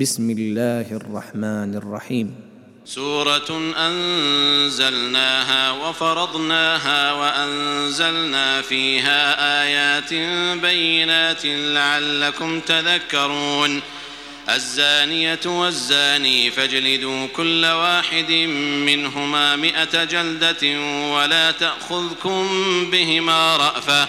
بسم الله الرحمن الرحيم. سورة أنزلناها وفرضناها وأنزلنا فيها آيات بينات لعلكم تذكرون. الزانية والزاني فاجلدوا كل واحد منهما مائه جلدة ولا تأخذكم بهما رأفة.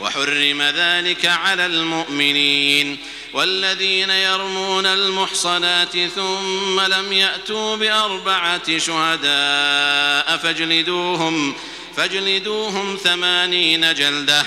وحرم ذلك على المؤمنين والذين يرمون المحصنات ثم لم يأتوا بأربعة شهداء فاجلدوهم فاجلدوهم ثمانين جلدة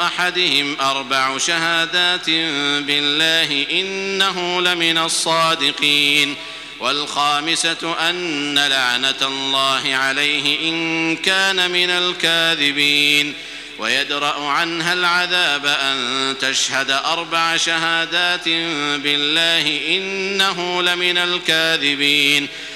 أحدهم أربع شهادات بالله إنه لمن الصادقين والخامسة أن لعنة الله عليه إن كان من الكاذبين. ويدرأ عنها العذاب أن تشهد أربع شهادات بالله إنه لمن الكاذبين.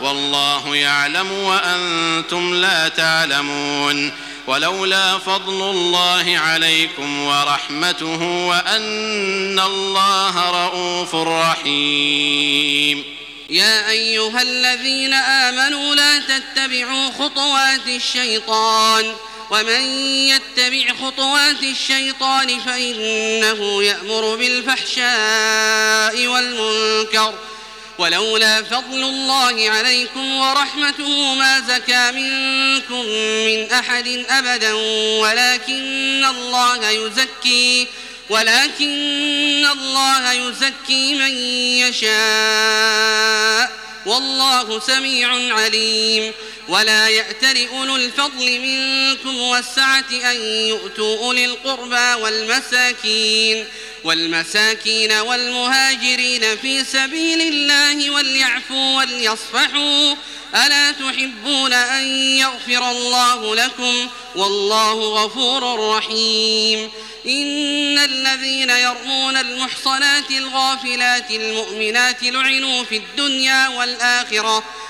والله يعلم وأنتم لا تعلمون ولولا فضل الله عليكم ورحمته وأن الله رءوف رحيم. يا أيها الذين آمنوا لا تتبعوا خطوات الشيطان ومن يتبع خطوات الشيطان فإنه يأمر بالفحشاء والمنكر ولولا فضل الله عليكم ورحمته ما زكى منكم من أحد أبدا ولكن الله يزكي ولكن الله يزكي من يشاء والله سميع عليم ولا يأتل أولو الفضل منكم والسعة أن يؤتوا أولي القربى والمساكين والمساكين والمهاجرين في سبيل الله وليعفوا وليصفحوا ألا تحبون أن يغفر الله لكم والله غفور رحيم إن الذين يرمون المحصنات الغافلات المؤمنات لعنوا في الدنيا والآخرة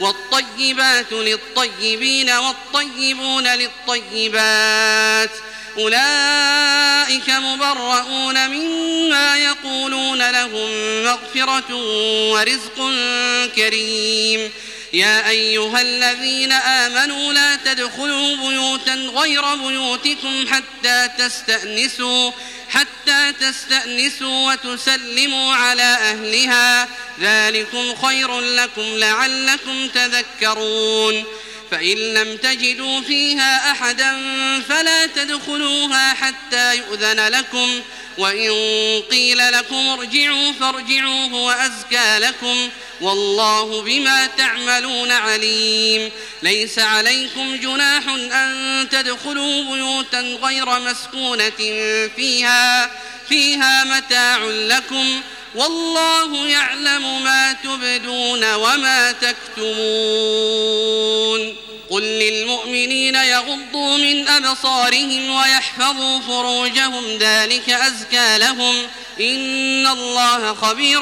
والطيبات للطيبين والطيبون للطيبات أولئك مبرؤون مما يقولون لهم مغفرة ورزق كريم يا أيها الذين آمنوا لا تدخلوا بيوتا غير بيوتكم حتى تستأنسوا حتى تستأنسوا وتسلموا على أهلها ذلكم خير لكم لعلكم تذكرون. فإن لم تجدوا فيها أحدا فلا تدخلوها حتى يؤذن لكم وإن قيل لكم ارجعوا فارجعوا هو أزكى لكم. والله بما تعملون عليم. ليس عليكم جناح أن تدخلوا بيوتا غير مسكونة فيها فيها متاع لكم. والله يعلم ما تبدون وما تكتمون. قل للمؤمنين يغضوا من أبصارهم ويحفظوا فروجهم ذلك أزكى لهم. إن الله خبير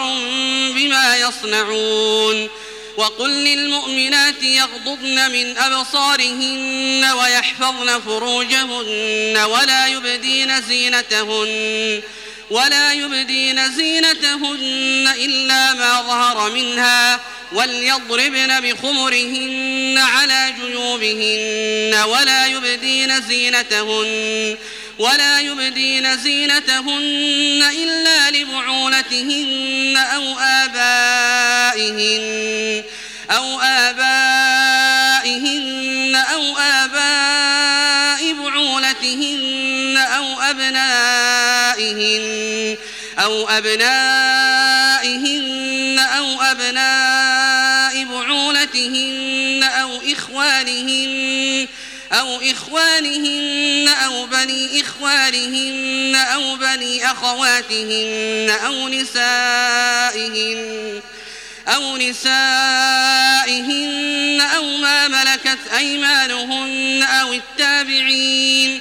بما يصنعون. وقل للمؤمنات يغضضن من أبصارهن ويحفظن فروجهن ولا يبدين زينتهن. ولا يبدين زينتهن إلا ما ظهر منها وليضربن بخمرهن على جيوبهن ولا يبدين زينتهن ولا يبدين زينتهن إلا لبعولتهن أو آبائهن أو آبائهن أو آباء بعولتهن أو أبنائهن أو أبنائهن أو أبناء بعولتهن أو إخوانهن أو إخوانهن أو بني إخوانهن أو بني أخواتهن أو نسائهن أو نسائهن أو ما ملكت أيمانهن أو التابعين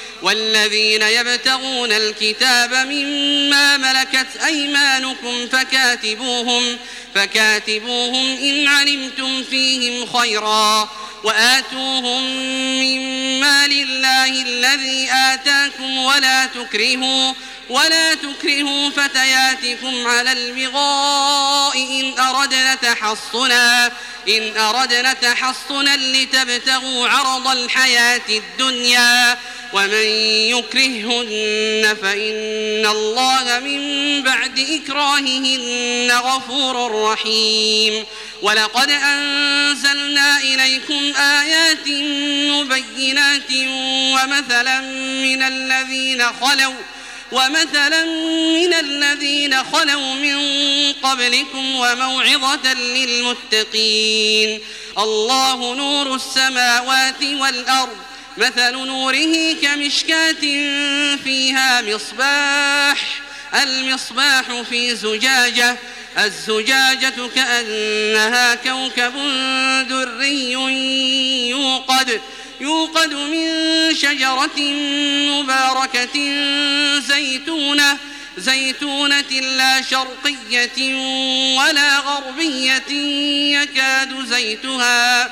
والذين يبتغون الكتاب مما ملكت أيمانكم فكاتبوهم فكاتبوهم إن علمتم فيهم خيرا وآتوهم مما لله الذي آتاكم ولا تكرهوا ولا تكرهوا فتياتكم على البغاء إن أردنا تحصنا إن أردنا تحصنا لتبتغوا عرض الحياة الدنيا ومن يكرههن فإن الله من بعد إكراههن غفور رحيم. ولقد أنزلنا إليكم آيات مبينات ومثلا من الذين خلوا ومثلا من الذين خلوا من قبلكم وموعظة للمتقين. الله نور السماوات والأرض. مثل نوره كمشكاة فيها مصباح المصباح في زجاجة الزجاجة كأنها كوكب دري يوقد يوقد من شجرة مباركة زيتونة زيتونة لا شرقية ولا غربية يكاد زيتها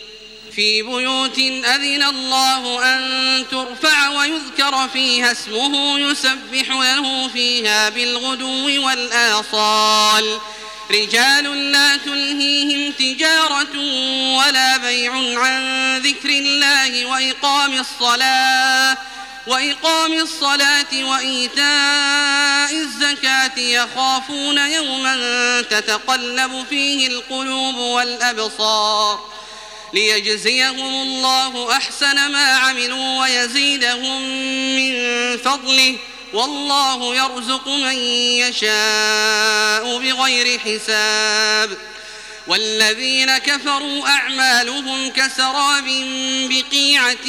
في بيوت أذن الله أن ترفع ويذكر فيها اسمه يسبح له فيها بالغدو والآصال. رجال لا تلهيهم تجارة ولا بيع عن ذكر الله وإقام الصلاة وإقام الصلاة وإيتاء الزكاة يخافون يوما تتقلب فيه القلوب والأبصار. ليجزيهم الله أحسن ما عملوا ويزيدهم من فضله. والله يرزق من يشاء بغير حساب. والذين كفروا أعمالهم كسراب بقيعة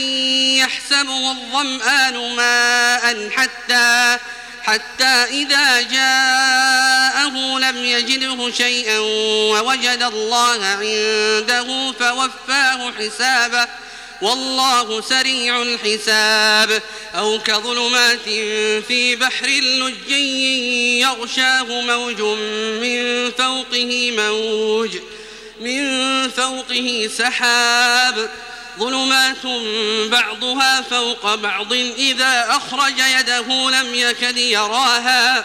يحسبه الظمآن ماء حتى حتى إذا جاءه لم يجده شيئا ووجد الله عنده فوفاه حسابه والله سريع الحساب أو كظلمات في بحر لجي يغشاه موج من فوقه موج من فوقه سحاب ظلمات بعضها فوق بعض إذا أخرج يده لم يكد يراها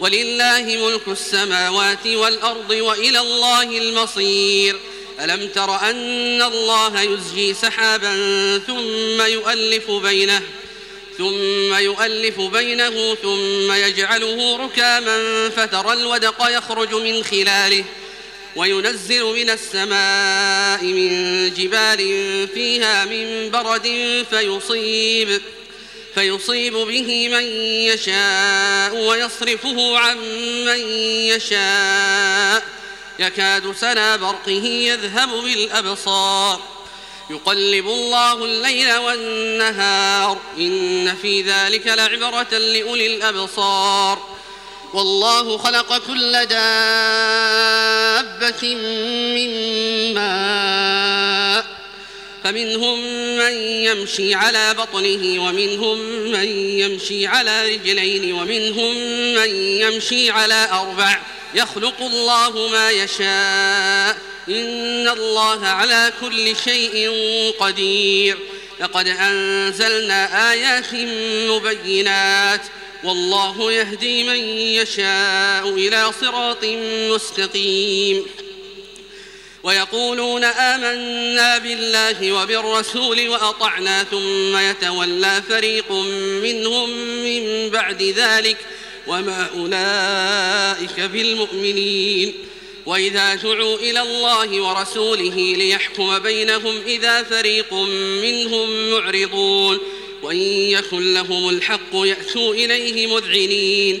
ولله ملك السماوات والأرض وإلى الله المصير. ألم تر أن الله يزجي سحابا ثم يؤلف بينه ثم يؤلف بينه ثم يجعله ركاما فترى الودق يخرج من خلاله وينزل من السماء من جبال فيها من برد فيصيب. فيصيب به من يشاء ويصرفه عن من يشاء. يكاد سنا برقه يذهب بالأبصار. يقلب الله الليل والنهار. إن في ذلك لعبرة لأولي الأبصار. والله خلق كل دابة من ماء. فمنهم من يمشي على بطنه ومنهم من يمشي على رجلين ومنهم من يمشي على أربع. يخلق الله ما يشاء. إن الله على كل شيء قدير. لقد أنزلنا آيات مبينات. والله يهدي من يشاء إلى صراط مستقيم. ويقولون آمنا بالله وبالرسول وأطعنا ثم يتولى فريق منهم من بعد ذلك وما أولئك بالمؤمنين. وإذا دعوا إلى الله ورسوله ليحكم بينهم إذا فريق منهم معرضون. وإن يكن لهم الحق يأتوا إليه مذعنين.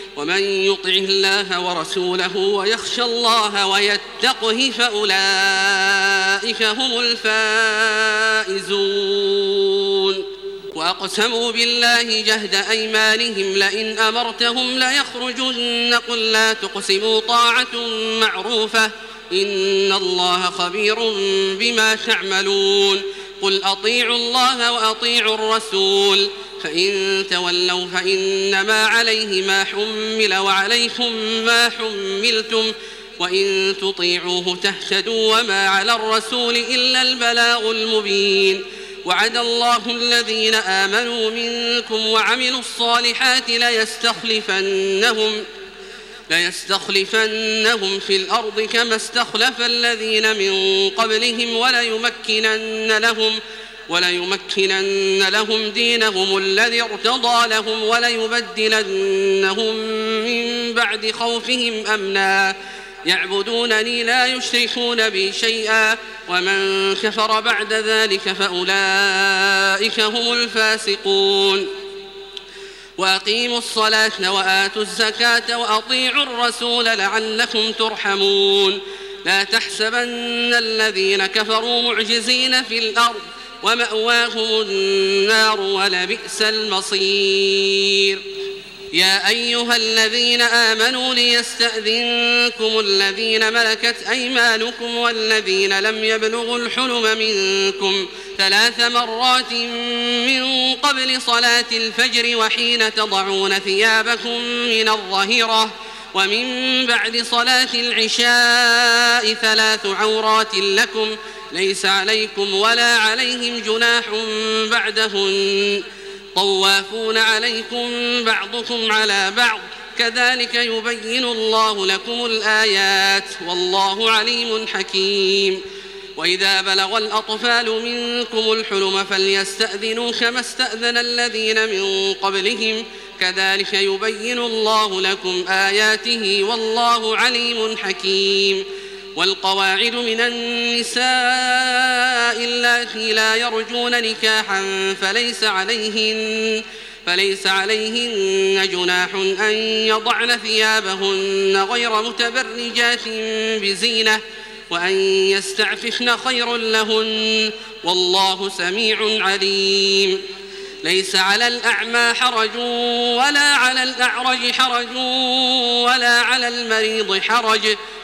ومن يطع الله ورسوله ويخشى الله ويتقه فأولئك هم الفائزون. وأقسموا بالله جهد أيمانهم لئن أمرتهم ليخرجن. قل لا تقسموا طاعة معروفة. إن الله خبير بما تعملون. قل أطيعوا الله وأطيعوا الرسول. فإن تولوا فإنما عليه ما حمل وعليكم ما حملتم وإن تطيعوه تهتدوا وما على الرسول إلا البلاغ المبين وعد الله الذين آمنوا منكم وعملوا الصالحات ليستخلفنهم ليستخلفنهم في الأرض كما استخلف الذين من قبلهم وليمكنن لهم وليمكنن لهم دينهم الذي ارتضى لهم وليبدلنهم من بعد خوفهم أمنا. يعبدونني لا يشركون بي شيئا ومن كفر بعد ذلك فأولئك هم الفاسقون. وأقيموا الصلاة وآتوا الزكاة وأطيعوا الرسول لعلكم ترحمون. لا تحسبن الذين كفروا معجزين في الأرض ومأواهم النار ولبئس المصير. يا أيها الذين آمنوا ليستأذنكم الذين ملكت أيمانكم والذين لم يبلغوا الحلم منكم ثلاث مرات من قبل صلاة الفجر وحين تضعون ثيابكم من الظهيرة ومن بعد صلاة العشاء ثلاث عورات لكم ليس عليكم ولا عليهم جناح بعدهن. طوافون عليكم بعضكم على بعض. كذلك يبين الله لكم الآيات. والله عليم حكيم. وإذا بلغ الأطفال منكم الحلم فليستأذنوا كما استأذن الذين من قبلهم. كذلك يبين الله لكم آياته. والله عليم حكيم. والقواعد من النساء اللاتي لا يرجون نكاحا فليس عليهن فليس عليهن جناح أن يضعن ثيابهن غير متبرجات بزينة وأن يستعففن خير لهن. والله سميع عليم. ليس على الأعمى حرج ولا على الأعرج حرج ولا على المريض حرج.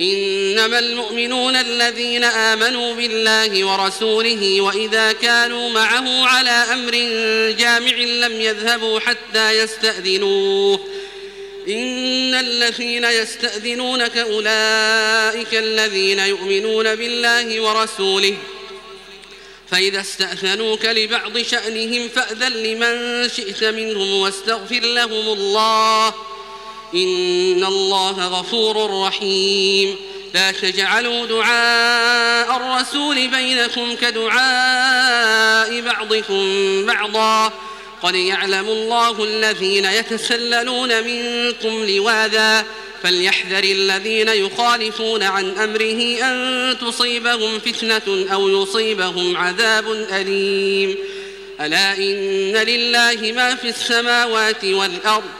إنما المؤمنون الذين آمنوا بالله ورسوله وإذا كانوا معه على أمر جامع لم يذهبوا حتى يستأذنوه. إن الذين يستأذنونك أولئك الذين يؤمنون بالله ورسوله فإذا استأذنوك لبعض شأنهم فأذن لمن شئت منهم واستغفر لهم الله. إن الله غفور رحيم. لا تجعلوا دعاء الرسول بينكم كدعاء بعضكم بعضا. قد يعلم الله الذين يتسللون منكم لواذا. فليحذر الذين يخالفون عن أمره أن تصيبهم فتنة أو يصيبهم عذاب أليم. ألا إن لله ما في السماوات والأرض